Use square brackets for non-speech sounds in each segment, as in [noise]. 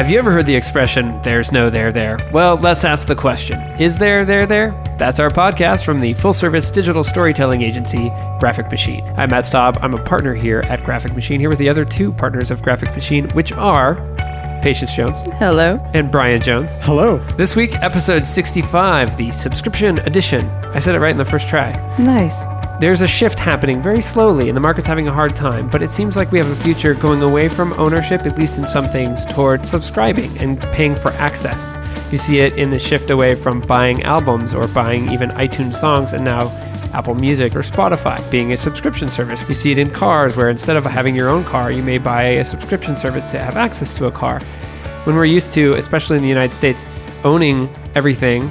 Have you ever heard the expression, there's no there there? Well, let's ask the question Is there there there? That's our podcast from the full service digital storytelling agency, Graphic Machine. I'm Matt Staub. I'm a partner here at Graphic Machine, here with the other two partners of Graphic Machine, which are Patience Jones Hello. and Brian Jones. Hello. This week, episode 65, the subscription edition. I said it right in the first try. Nice. There's a shift happening very slowly, and the market's having a hard time, but it seems like we have a future going away from ownership, at least in some things, toward subscribing and paying for access. You see it in the shift away from buying albums or buying even iTunes songs, and now Apple Music or Spotify being a subscription service. You see it in cars, where instead of having your own car, you may buy a subscription service to have access to a car. When we're used to, especially in the United States, owning everything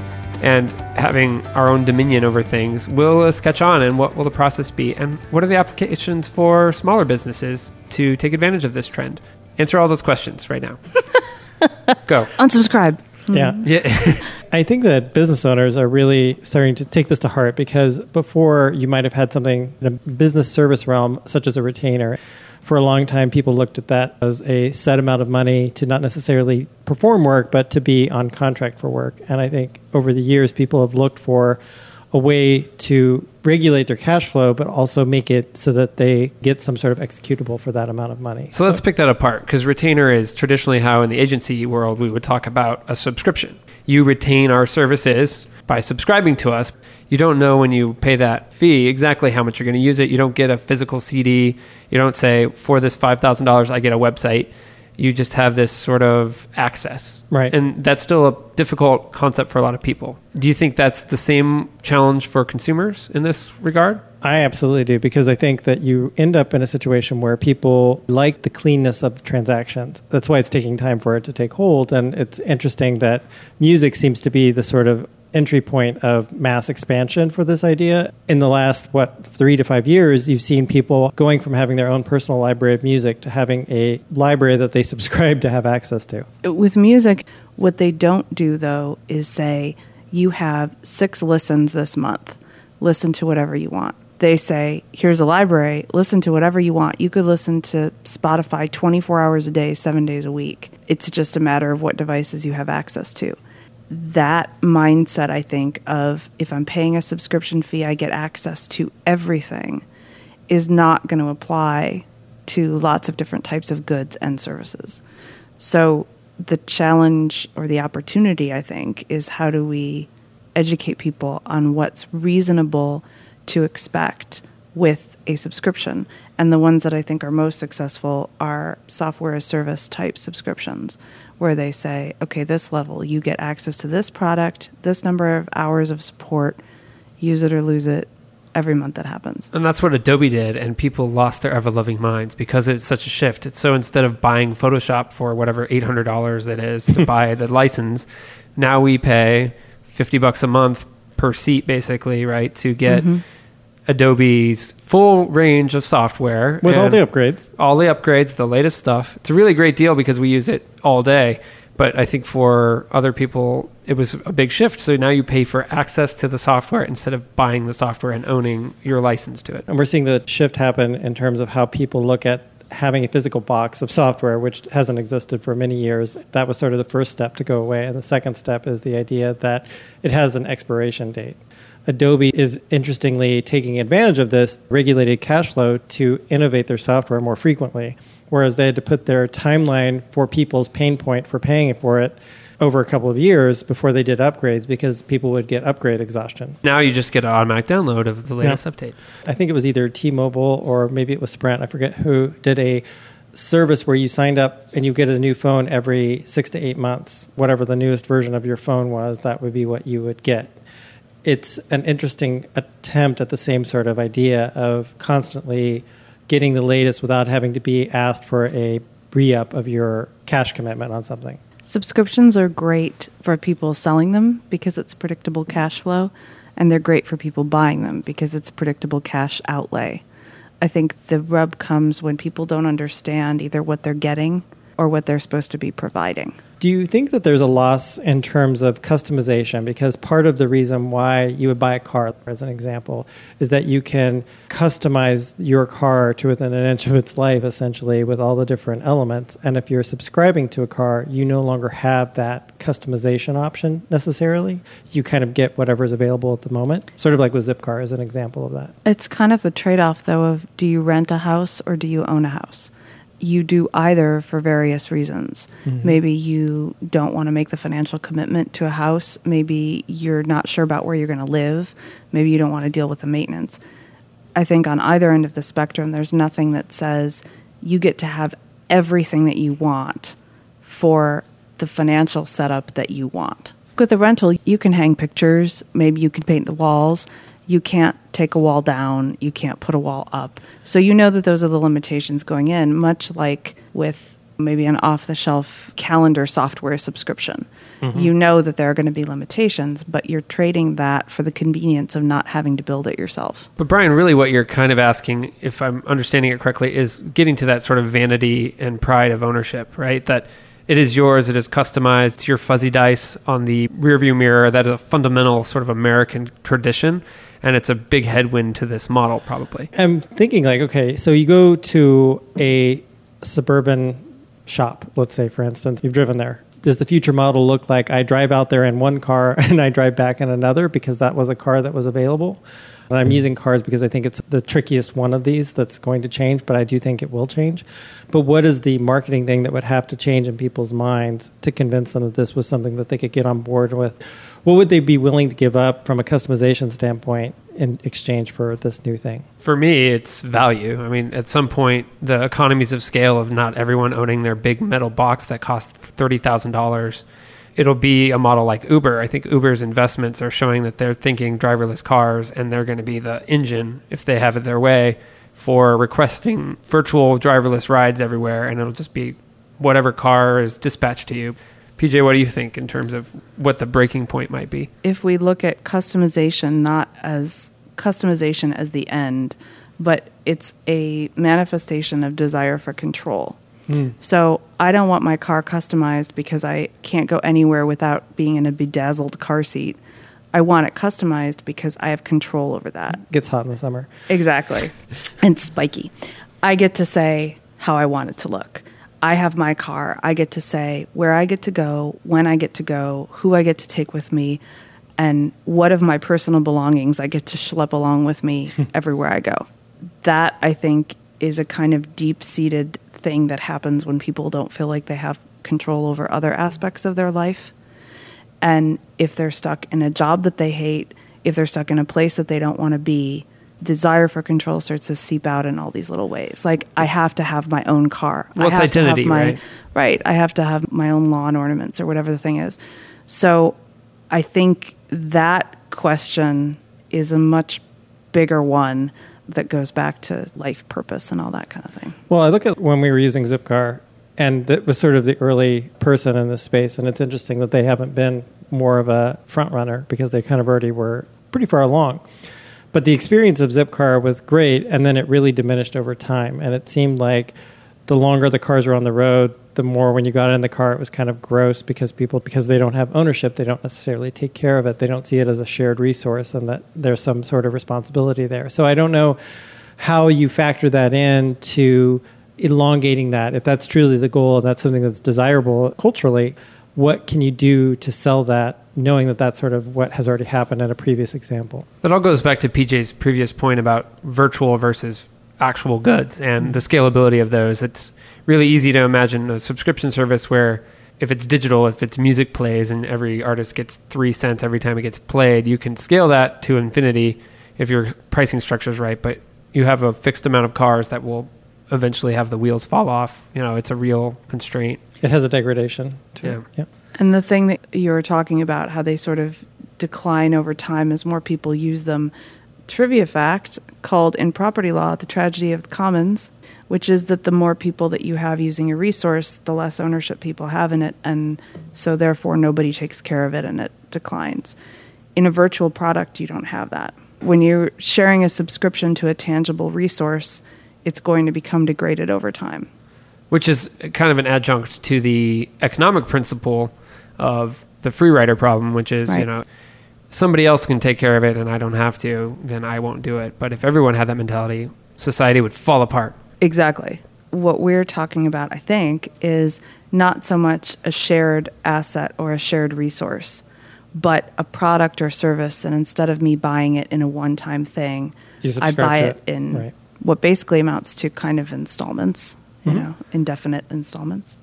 and having our own dominion over things, will this uh, catch on and what will the process be? And what are the applications for smaller businesses to take advantage of this trend? Answer all those questions right now. [laughs] Go. Unsubscribe. Yeah. Mm-hmm. Yeah. [laughs] I think that business owners are really starting to take this to heart because before you might have had something in a business service realm, such as a retainer. For a long time, people looked at that as a set amount of money to not necessarily perform work, but to be on contract for work. And I think over the years, people have looked for a way to regulate their cash flow, but also make it so that they get some sort of executable for that amount of money. So let's pick that apart because retainer is traditionally how in the agency world we would talk about a subscription. You retain our services by subscribing to us. You don't know when you pay that fee exactly how much you're going to use it. You don't get a physical CD. You don't say, for this $5,000, I get a website. You just have this sort of access. Right. And that's still a difficult concept for a lot of people. Do you think that's the same challenge for consumers in this regard? I absolutely do because I think that you end up in a situation where people like the cleanness of transactions. That's why it's taking time for it to take hold. And it's interesting that music seems to be the sort of entry point of mass expansion for this idea. In the last, what, three to five years, you've seen people going from having their own personal library of music to having a library that they [laughs] subscribe to have access to. With music, what they don't do though is say, you have six listens this month. Listen to whatever you want. They say, here's a library, listen to whatever you want. You could listen to Spotify 24 hours a day, seven days a week. It's just a matter of what devices you have access to. That mindset, I think, of if I'm paying a subscription fee, I get access to everything, is not going to apply to lots of different types of goods and services. So the challenge or the opportunity, I think, is how do we educate people on what's reasonable to expect with a subscription? And the ones that I think are most successful are software as service type subscriptions, where they say, okay, this level, you get access to this product, this number of hours of support, use it or lose it every month that happens. And that's what Adobe did, and people lost their ever loving minds because it's such a shift. It's so instead of buying Photoshop for whatever eight hundred dollars it is to [laughs] buy the license, now we pay fifty bucks a month per seat, basically, right, to get mm-hmm. Adobe's full range of software With all the upgrades. all the upgrades, the latest stuff. It's a really great deal because we use it all day. But I think for other people, it was a big shift. So now you pay for access to the software instead of buying the software and owning your license to it. And we're seeing the shift happen in terms of how people look at having a physical box of software, which hasn't existed for many years. That was sort of the first step to go away. And the second step is the idea that it has an expiration date. Adobe is interestingly taking advantage of this regulated cash flow to innovate their software more frequently, whereas they had to put their timeline for people's pain point for paying for it over a couple of years before they did upgrades because people would get upgrade exhaustion. Now you just get an automatic download of the latest update. I think it was either T-Mobile or maybe it was Sprint. I forget who did a service where you signed up and you get a new phone every six to eight months. Whatever the newest version of your phone was, that would be what you would get. It's an interesting attempt at the same sort of idea of constantly getting the latest without having to be asked for a re-up of your cash commitment on something. Subscriptions are great for people selling them because it's predictable cash flow, and they're great for people buying them because it's predictable cash outlay. I think the rub comes when people don't understand either what they're getting or what they're supposed to be providing. Do you think that there's a loss in terms of customization? Because part of the reason why you would buy a car, as an example, is that you can customize your car to within an inch of its life, essentially, with all the different elements. And if you're subscribing to a car, you no longer have that customization option necessarily. You kind of get whatever's available at the moment, sort of like with Zipcar, as an example of that. It's kind of the trade off, though, of do you rent a house or do you own a house? You do either for various reasons. Mm-hmm. Maybe you don't want to make the financial commitment to a house. Maybe you're not sure about where you're going to live. Maybe you don't want to deal with the maintenance. I think on either end of the spectrum, there's nothing that says you get to have everything that you want for the financial setup that you want. With a rental, you can hang pictures, maybe you can paint the walls, you can't take a wall down, you can't put a wall up. So you know that those are the limitations going in, much like with maybe an off the shelf calendar software subscription. Mm-hmm. You know that there are going to be limitations, but you're trading that for the convenience of not having to build it yourself. But Brian, really what you're kind of asking, if I'm understanding it correctly, is getting to that sort of vanity and pride of ownership, right? That it is yours, it is customized, it's your fuzzy dice on the rearview mirror. That is a fundamental sort of American tradition and it's a big headwind to this model probably. I'm thinking like, okay, so you go to a suburban shop, let's say for instance, you've driven there. Does the future model look like I drive out there in one car [laughs] and I drive back in another because that was a car that was available? And I'm using cars because I think it's the trickiest one of these that's going to change, but I do think it will change. But what is the marketing thing that would have to change in people's minds to convince them that this was something that they could get on board with? What would they be willing to give up from a customization standpoint in exchange for this new thing? For me, it's value. I mean, at some point, the economies of scale of not everyone owning their big metal box that costs $30,000 it'll be a model like Uber. I think Uber's investments are showing that they're thinking driverless cars and they're going to be the engine, if they have it their way, for requesting virtual driverless rides everywhere. And it'll just be whatever car is dispatched to you. PJ, what do you think in terms of what the breaking point might be? If we look at customization not as customization as the end, but it's a manifestation of desire for control. Mm. So I don't want my car customized because I can't go anywhere without being in a bedazzled car seat. I want it customized because I have control over that. Gets hot in the summer. Exactly. [laughs] and spiky. I get to say how I want it to look. I have my car. I get to say where I get to go, when I get to go, who I get to take with me, and what of my personal belongings I get to schlep along with me [laughs] everywhere I go. That, I think, is a kind of deep seated thing that happens when people don't feel like they have control over other aspects of their life. And if they're stuck in a job that they hate, if they're stuck in a place that they don't want to be, desire for control starts to seep out in all these little ways. Like I have to have my own car. Well, I have identity, to have my, right? Right. I have to have my own lawn ornaments or whatever the thing is. So I think that question is a much bigger one that goes back to life purpose and all that kind of thing. Well, I look at when we were using Zipcar, and that was sort of the early person in this space, and it's interesting that they haven't been more of a front runner because they kind of already were pretty far along. But the experience of Zipcar was great, and then it really diminished over time, and it seemed like the longer the cars were on the road, the more when you got in the car, it was kind of gross because people, because they don't have ownership, they don't necessarily take care of it. They don't see it as a shared resource and that there's some sort of responsibility there. So I don't know how you factor that in to elongating that. If that's truly the goal and that's something that's desirable culturally, what can you do to sell that knowing that that's sort of what has already happened in a previous example? That all goes back to PJ's previous point about virtual versus actual goods and the scalability of those. It's really easy to imagine a subscription service where if it's digital, if it's music plays and every artist gets three cents every time it gets played, you can scale that to infinity if your pricing structure is right. But you have a fixed amount of cars that will eventually have the wheels fall off. You know, it's a real constraint. It has a degradation to yeah. Yeah. And the thing that you were talking about, how they sort of decline over time as more people use them, trivia fact called in property law the tragedy of the commons, which is that the more people that you have using a resource, the less ownership people have in it, and so therefore nobody takes care of it and it declines. In a virtual product, you don't have that. When you're sharing a subscription to a tangible resource, it's going to become degraded over time. which is kind of an adjunct to the economic principle of the free rider problem, which is, you know, somebody else can take care of it and I don't have to, then I won't do it. But if everyone had that mentality, society would fall apart. Exactly. What we're talking about, I think, is not so much a shared asset or a shared resource, but a product or service. And instead of me buying it in a one time thing, I buy it it. in Right. what basically amounts to kind of installments, you Mm-hmm. know, indefinite installments.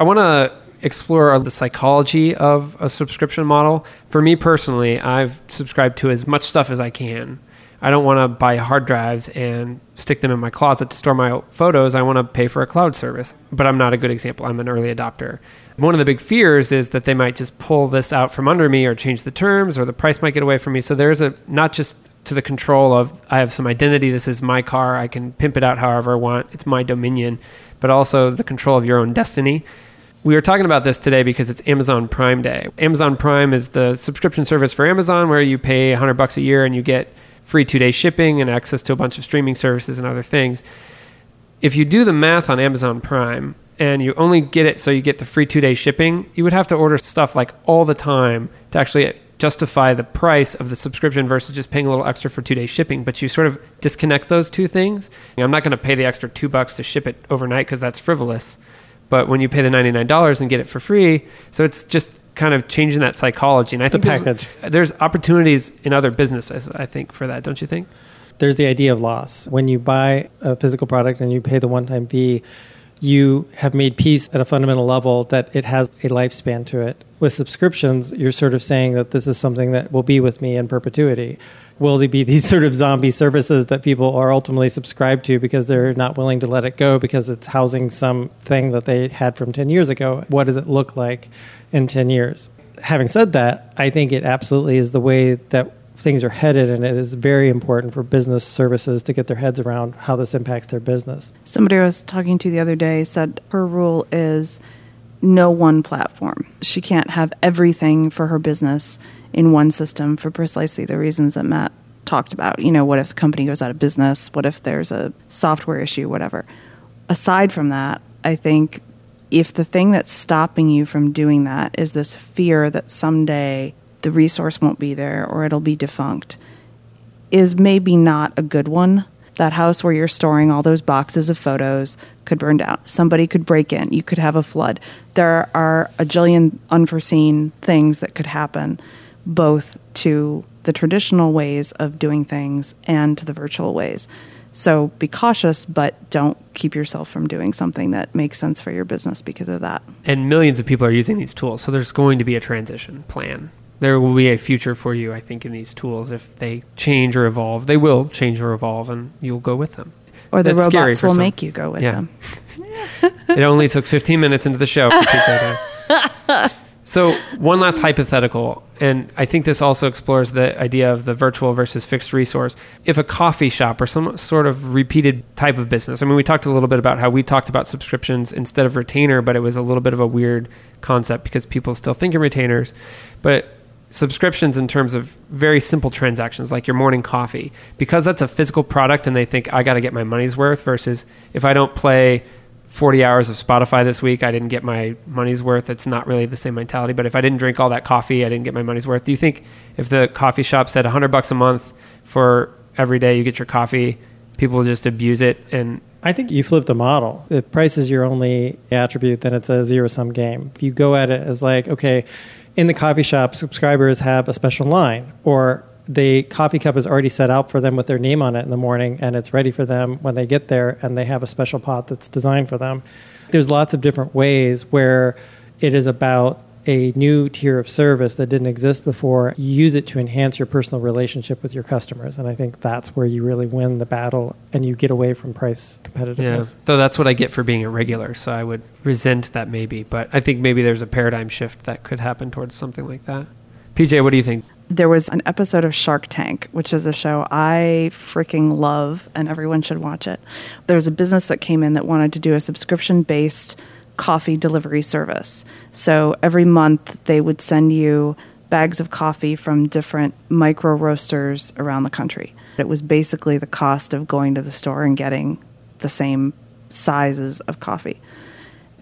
I want to explore the psychology of a subscription model. For me personally, I've subscribed to as much stuff as I can. I don't want to buy hard drives and stick them in my closet to store my photos. I want to pay for a cloud service. But I'm not a good example. I'm an early adopter. One of the big fears is that they might just pull this out from under me or change the terms or the price might get away from me. So there's a not just to the control of I have some identity, this is my car, I can pimp it out however I want, it's my dominion, but also the control of your own destiny. We were talking about this today because it's Amazon Prime Day. Amazon Prime is the subscription service for Amazon where you pay 100 bucks a year and you get free 2-day shipping and access to a bunch of streaming services and other things. If you do the math on Amazon Prime and you only get it so you get the free 2-day shipping, you would have to order stuff like all the time to actually justify the price of the subscription versus just paying a little extra for 2-day shipping, but you sort of disconnect those two things. I'm not going to pay the extra 2 bucks to ship it overnight cuz that's frivolous but when you pay the $99 and get it for free so it's just kind of changing that psychology and i The think there's- there's, opportunities in other businesses i think for that don't you think there's the idea of loss. When you buy a physical product and you pay the one time fee, you have made peace at a fundamental level that it has a lifespan to it. With subscriptions, you're sort of saying that this is something that will be with me in perpetuity. Will they be these [laughs] sort of zombie services that people are ultimately subscribed to because they're not willing to let it go because it's housing something that they had from 10 years ago? What does it look like in 10 years? Having said that, I think it absolutely is the way that things are headed, and it is very important for business services to get their heads around how this impacts their business. Somebody I was talking to the other day said her rule is no one platform. She can't have everything for her business in one system for precisely the reasons that Matt talked about. You know, what if the company goes out of business? What if there's a software issue, whatever. Aside from that, I think if the thing that's stopping you from doing that is this fear that someday the resource won't be there or it'll be defunct, is maybe not a good one. That house where you're storing all those boxes of photos could burn down. Somebody could break in. You could have a flood. There are a jillion unforeseen things that could happen, both to the traditional ways of doing things and to the virtual ways. So be cautious, but don't keep yourself from doing something that makes sense for your business because of that. and millions of people are using these tools so there's going to be a transition plan there will be a future for you i think in these tools if they change or evolve they will change or evolve and you'll go with them Or the That's robots will some. make you go with Yeah. them. [laughs] it only took 15 minutes into the show for people to [laughs] so one last hypothetical and i think this also explores the idea of the virtual versus fixed resource. If a coffee shop or some sort of repeated type of business i mean we talked a little bit about how we talked about subscriptions instead of retainer but it was a little bit of a weird concept because people still think in retainers. But subscriptions in terms of very simple transactions like your morning coffee because that's a physical product and they think i got to get my money's worth versus if i don't play 40 hours of Spotify this week, I didn't get my money's worth. It's not really the same mentality. But if I didn't drink all that coffee, I didn't get my money's worth. Do you think if the coffee shop said 100 bucks a month for every day you get your coffee, people just abuse it? And I think you flip the model. If price is your only attribute, then it's a zero sum game. If you go at it as like, okay, in the coffee shop, subscribers have a special line, or the coffee cup is already set out for them with their name on it in the morning, and it's ready for them when they get there, and they have a special pot that's designed for them. There's lots of different ways where it is about a new tier of service that didn't exist before. You use it to enhance your personal relationship with your customers. And I think that's where you really win the battle and you get away from price yeah, competitiveness. so that's what I get for being a regular. So I would resent that maybe. But I think maybe there's a paradigm shift that could happen towards something like that. PJ, what do you think? There was an episode of Shark Tank, which is a show I freaking love and everyone should watch it. There was a business that came in that wanted to do a subscription based coffee delivery service. So every month they would send you bags of coffee from different micro roasters around the country. It was basically the cost of going to the store and getting the same sizes of coffee.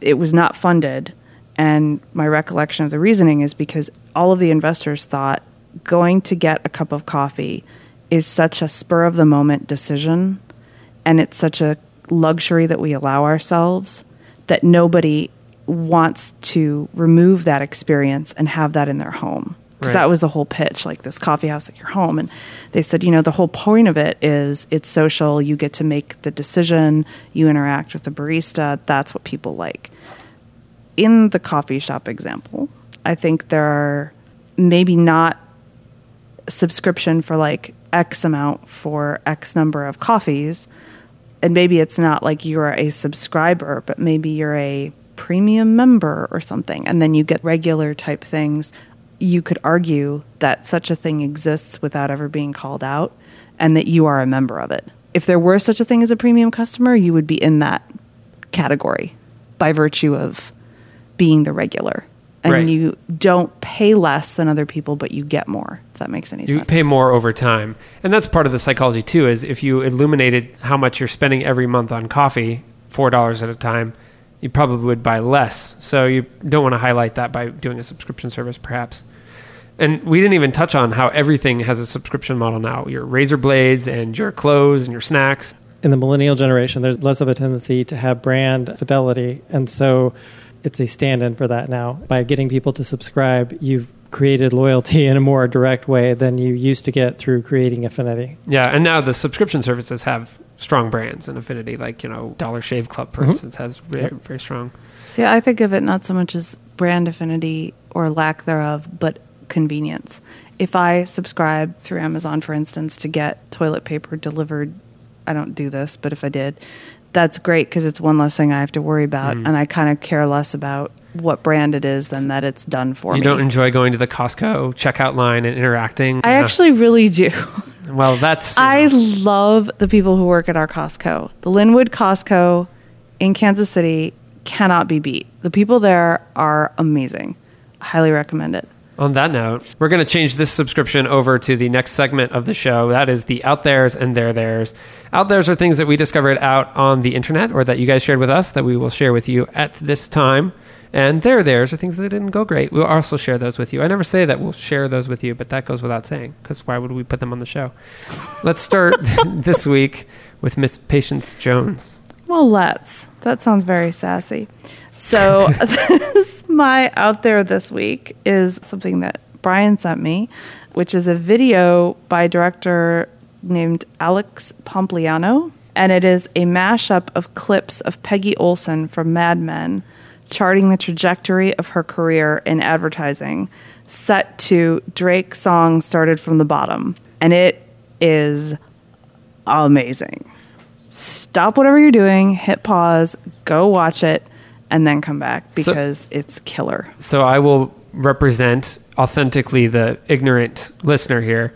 it was not funded. And my recollection of the reasoning is because all of the investors thought going to get a cup of coffee is such a spur of the moment decision and it's such a luxury that we allow ourselves that nobody wants to remove that experience and have that in their home. Because Right. that was the whole pitch like this coffee house at your home. And they said you know the whole point of it is it's social. You get to make the decision. You interact with the barista. That's what people like. In the coffee shop example i think there are maybe not subscription for like x amount for x number of coffees and maybe it's not like you're a subscriber, but maybe you're a premium member or something, and then you get regular type things. You could argue that such a thing exists without ever being called out, and that you are a member of it. If there were such a thing as a premium customer, you would be in that category by virtue of being the regular. And Right. you don't pay less than other people, but you get more, if that makes any You sense. You pay more over time. And that's part of the psychology too, is if you illuminated how much you're spending every month on coffee, four dollars at a time, you probably would buy less. So you don't want to highlight that by doing a subscription service perhaps. And we didn't even touch on how everything has a subscription model now. Your razor blades and your clothes and your snacks. in the millennial generation, there's less of a tendency to have brand fidelity. And so it's a stand in for that now. By getting people to subscribe, you've created loyalty in a more direct way than you used to get through creating affinity. Yeah, and now the subscription services have strong brands and affinity, like you know Dollar Shave Club, for Mhm. instance, has very, Yep. very strong. See, I think of it not so much as brand affinity or lack thereof, but convenience. If I subscribe through Amazon, for instance, to get toilet paper delivered, I don't do this, but if I did, that's great because it's one less thing I have to worry about, Mm. and I kind of care less about what brand it is than that it's done for you me. You don't enjoy going to the Costco checkout line and interacting. I actually really do. [laughs] well, that's I know, love the people who work at our Costco. The Linwood Costco in Kansas City cannot be beat. The people there are amazing. Highly recommend it. On that note, we're going to change this subscription over to the next segment of the show. That is the out there's and there there's. Out there's are things that we discovered out on the internet or that you guys shared with us that we will share with you at this time. And there there's are things that didn't go great. We'll also share those with you. I never say that we'll share those with you, but that goes without saying because why would we put them on the show? Let's start [laughs] this week with Miss Patience Jones. Well, let's. That sounds very sassy. So, [laughs] this my out there this week is something that Brian sent me, which is a video by a director named Alex Pompliano, and it is a mashup of clips of Peggy Olson from Mad Men, charting the trajectory of her career in advertising, set to Drake's song "Started from the Bottom," and it is amazing. Stop whatever you're doing, hit pause, go watch it, and then come back So- because it's killer. So I will represent authentically the ignorant listener here.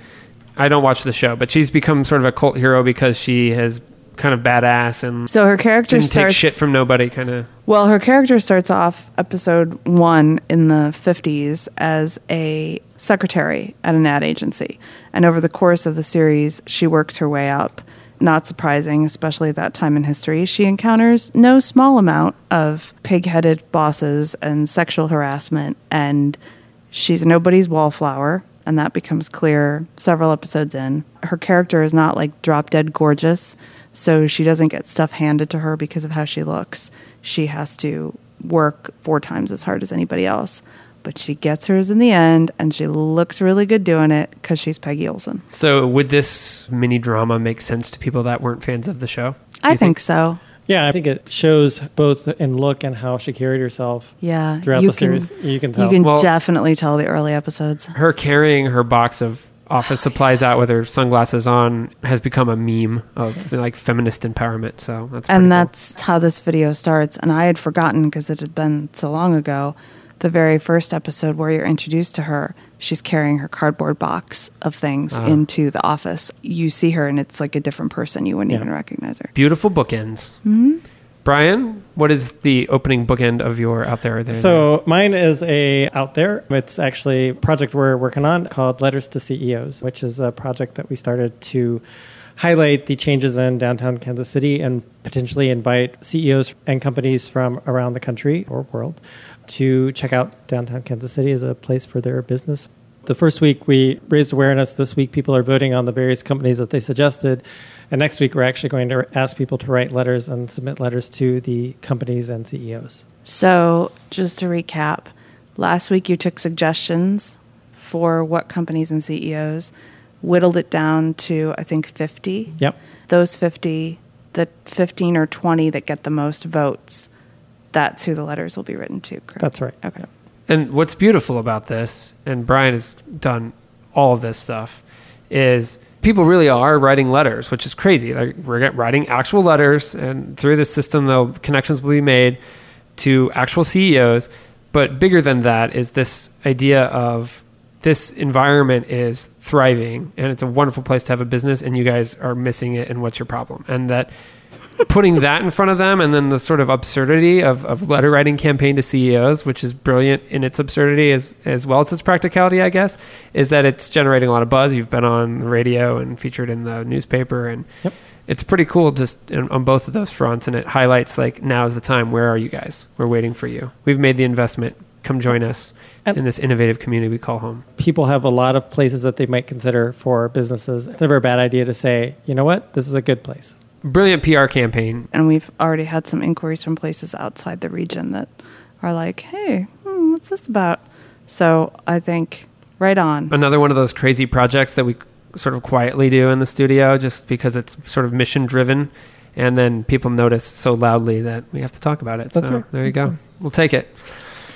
I don't watch the show, but she's become sort of a cult hero because she has kind of badass and So her character didn't take shit from nobody. Kind of well, her character starts off episode one in the 50s as a secretary at an ad agency. And over the course of the series, she works her way up. Not surprising, especially at that time in history. She encounters no small amount of pig headed bosses and sexual harassment, and she's nobody's wallflower. And that becomes clear several episodes in. Her character is not like drop dead gorgeous, so she doesn't get stuff handed to her because of how she looks. She has to work four times as hard as anybody else. But she gets hers in the end, and she looks really good doing it because she's Peggy Olson. so. Would this mini drama make sense to people that weren't fans of the show? I You think, so. Yeah, I think it shows both in look and how she carried herself Yeah. throughout you the series. You can tell. You can Well- definitely tell the early episodes. Her carrying her box of office supplies out with her sunglasses on has become a meme of like feminist empowerment. So that's pretty and cool. that's how this video starts. And I had forgotten because it had been so long ago. The very first episode where you're introduced to her, she's carrying her cardboard box of things Ah. into the office. You see her, and it's like a different person. You wouldn't Yeah. even recognize her. beautiful bookends. Brian, what is the opening bookend of your out there? there So mine is a out there. It's actually a project we're working on called Letters to CEOs, which is a project that we started to highlight the changes in downtown Kansas City and potentially invite CEOs and companies from around the country or world to check out downtown Kansas City as a place for their business. The first week we raised awareness. This week people are voting on the various companies that they suggested. And next week we're actually going to ask people to write letters and submit letters to the companies and CEOs. So, just to recap, last week you took suggestions for what companies and CEOs, whittled it down to, I think, 50. Yep. Those 50, the 15 or 20 that get the most votes, that's who the letters will be written to, correct? That's right. Okay. And what's beautiful about this, and Brian has done all of this stuff, is people really are writing letters, which is crazy. Like we're writing actual letters, and through this system, though, connections will be made to actual CEOs. But bigger than that is this idea of this environment is thriving and it's a wonderful place to have a business, and you guys are missing it. And what's your problem? And that putting that in front of them and then the sort of absurdity of, of letter writing campaign to CEOs, which is brilliant in its absurdity as, as well as its practicality, I guess, is that it's generating a lot of buzz. You've been on the radio and featured in the newspaper and Yep. it's pretty cool just in, on both of those fronts. And it highlights like, now is the time. Where are you guys? We're waiting for you. We've made the investment. Come join us And- in this innovative community we call home. People have a lot of places that they might consider for businesses. It's never a bad idea to say, you know what, this is a good place. Brilliant PR campaign. And we've already had some inquiries from places outside the region that are like, hey, hmm, what's this about? So I think right on. another one of those crazy projects that we sort of quietly do in the studio just because it's sort of mission driven and then people notice so loudly that we have to talk about it That's so right. there you That's go we'll take it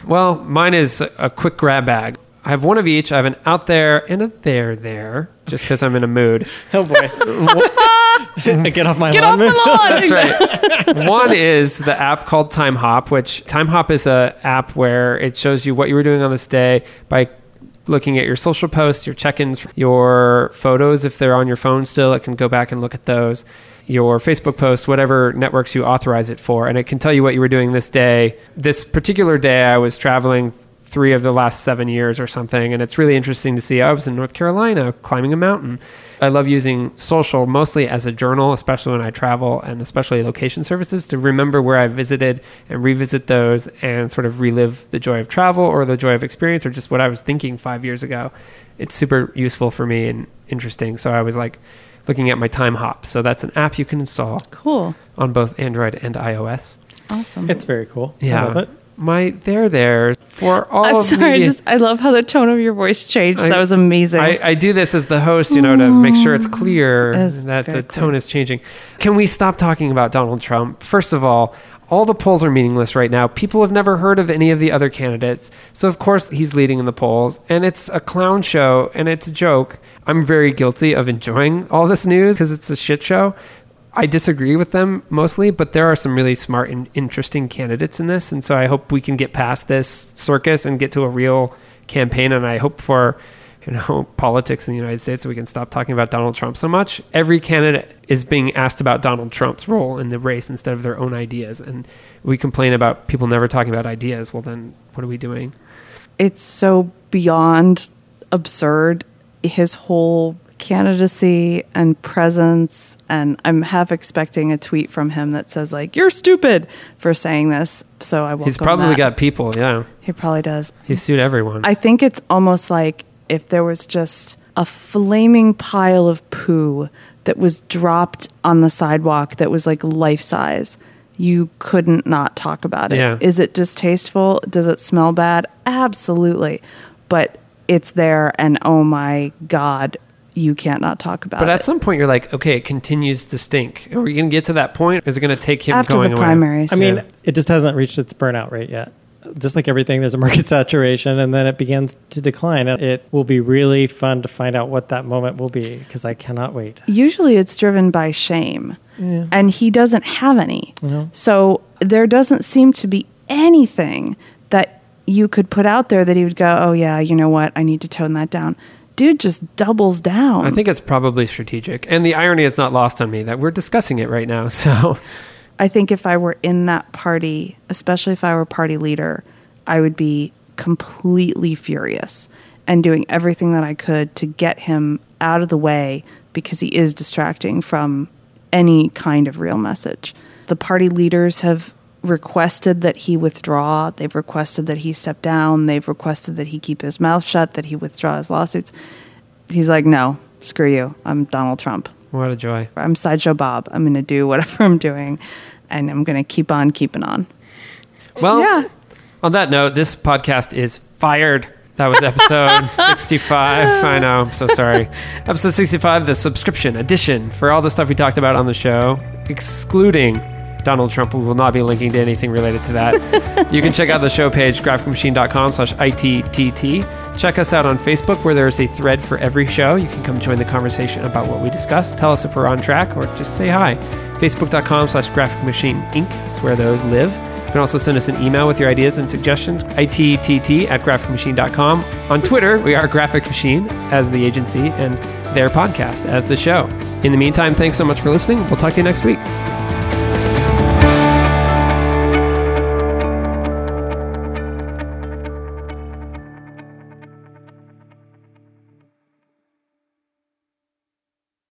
well mine is a quick grab bag i have one of each i have an out there and a there there just because i'm in a mood [laughs] Oh boy. [laughs] Get off my Get lawn. off the lawn! That's right. [laughs] One is the app called Timehop, which Timehop is a app where it shows you what you were doing on this day by looking at your social posts, your check-ins, your photos if they're on your phone still, it can go back and look at those. Your Facebook posts, whatever networks you authorize it for, and it can tell you what you were doing this day. This particular day I was traveling three of the last seven years or something. And it's really interesting to see. I was in North Carolina climbing a mountain. I love using social mostly as a journal, especially when I travel and especially location services to remember where I visited and revisit those and sort of relive the joy of travel or the joy of experience or just what I was thinking five years ago. It's super useful for me and interesting. So I was like looking at my time hop. So that's an app you can install Cool. on both Android and iOS. Awesome. It's very cool. Yeah. I love it. My there there for all I'm sorry. I just I love how the tone of your voice changed. I- that was amazing. I, I do this as the host, you know, to make sure it's clear That's that the very tone is changing. Can we stop talking about Donald Trump? First of all, all the polls are meaningless right now. People have never heard of any of the other candidates. So, of course, he's leading in the polls. And it's a clown show and it's a joke. I'm very guilty of enjoying all this news because it's a shit show. I disagree with them mostly, but there are some really smart and interesting candidates in this. And so I hope we can get past this circus and get to a real campaign. And I hope for you know [laughs] politics in the United States so we can stop talking about Donald Trump so much. Every candidate is being asked about Donald Trump's role in the race instead of their own ideas. And we complain about people never talking about ideas. Well, then what are we doing? it's so beyond absurd. His whole candidacy and presence, and I'm half expecting a tweet from him that says like "You're stupid" for saying this. So I will. He's probably got people. Yeah, He probably does. he sued everyone. I think it's almost like if there was just a flaming pile of poo that was dropped on the sidewalk that was like life size. You couldn't not talk about it. Yeah. Is it distasteful? Does it smell bad? Absolutely. But it's there, and oh my God, you can't not talk about but it. at some point, you're like, okay, it continues to stink. Are we going to get to that point? Is it going to take him After going the away? primaries. I mean, Yeah. it just hasn't reached its burnout rate yet. Just like everything, there's a market [laughs] saturation and then it begins to decline. And it will be really fun to find out what that moment will be because I cannot wait. usually it's driven by shame and he doesn't have any so there doesn't seem to be anything that you could put out there that he would go oh yeah you know what i need to tone that down dude just doubles down I think it's probably strategic. And the irony is not lost on me that we're discussing it right now. [laughs] So I think if i were in that party especially if i were party leader i would be completely furious and doing everything that I could to get him out of the way because he is distracting from any kind of real message. The party leaders have requested that he withdraw. They've requested that he step down. They've requested that he keep his mouth shut, that he withdraw his lawsuits. He's like, no, screw you. I'm Donald Trump. What a joy. I'm Sideshow Bob. I'm going to do whatever [laughs] I'm doing, and I'm going to keep on keeping on. Well, Yeah. on that note, this podcast is fired. That was episode [laughs] 65. I know. I'm so sorry. Episode 65, the subscription edition for all the stuff we talked about on the show, excluding Donald Trump. We will not be linking to anything related to that. [laughs] you can check out the show page, graphicmachine.com slash ITTT. Check us out on Facebook where there's a thread for every show. You can come join the conversation about what we discussed. Tell us if we're on track or just say hi. Facebook.com slash Graphic Machine Inc. is where those live. You can also send us an email with your ideas and suggestions, ITTT at graphicmachine.com. On Twitter, we are Graphic Machine as the agency and their podcast as the show. In the meantime, thanks so much for listening. We'll talk to you next week.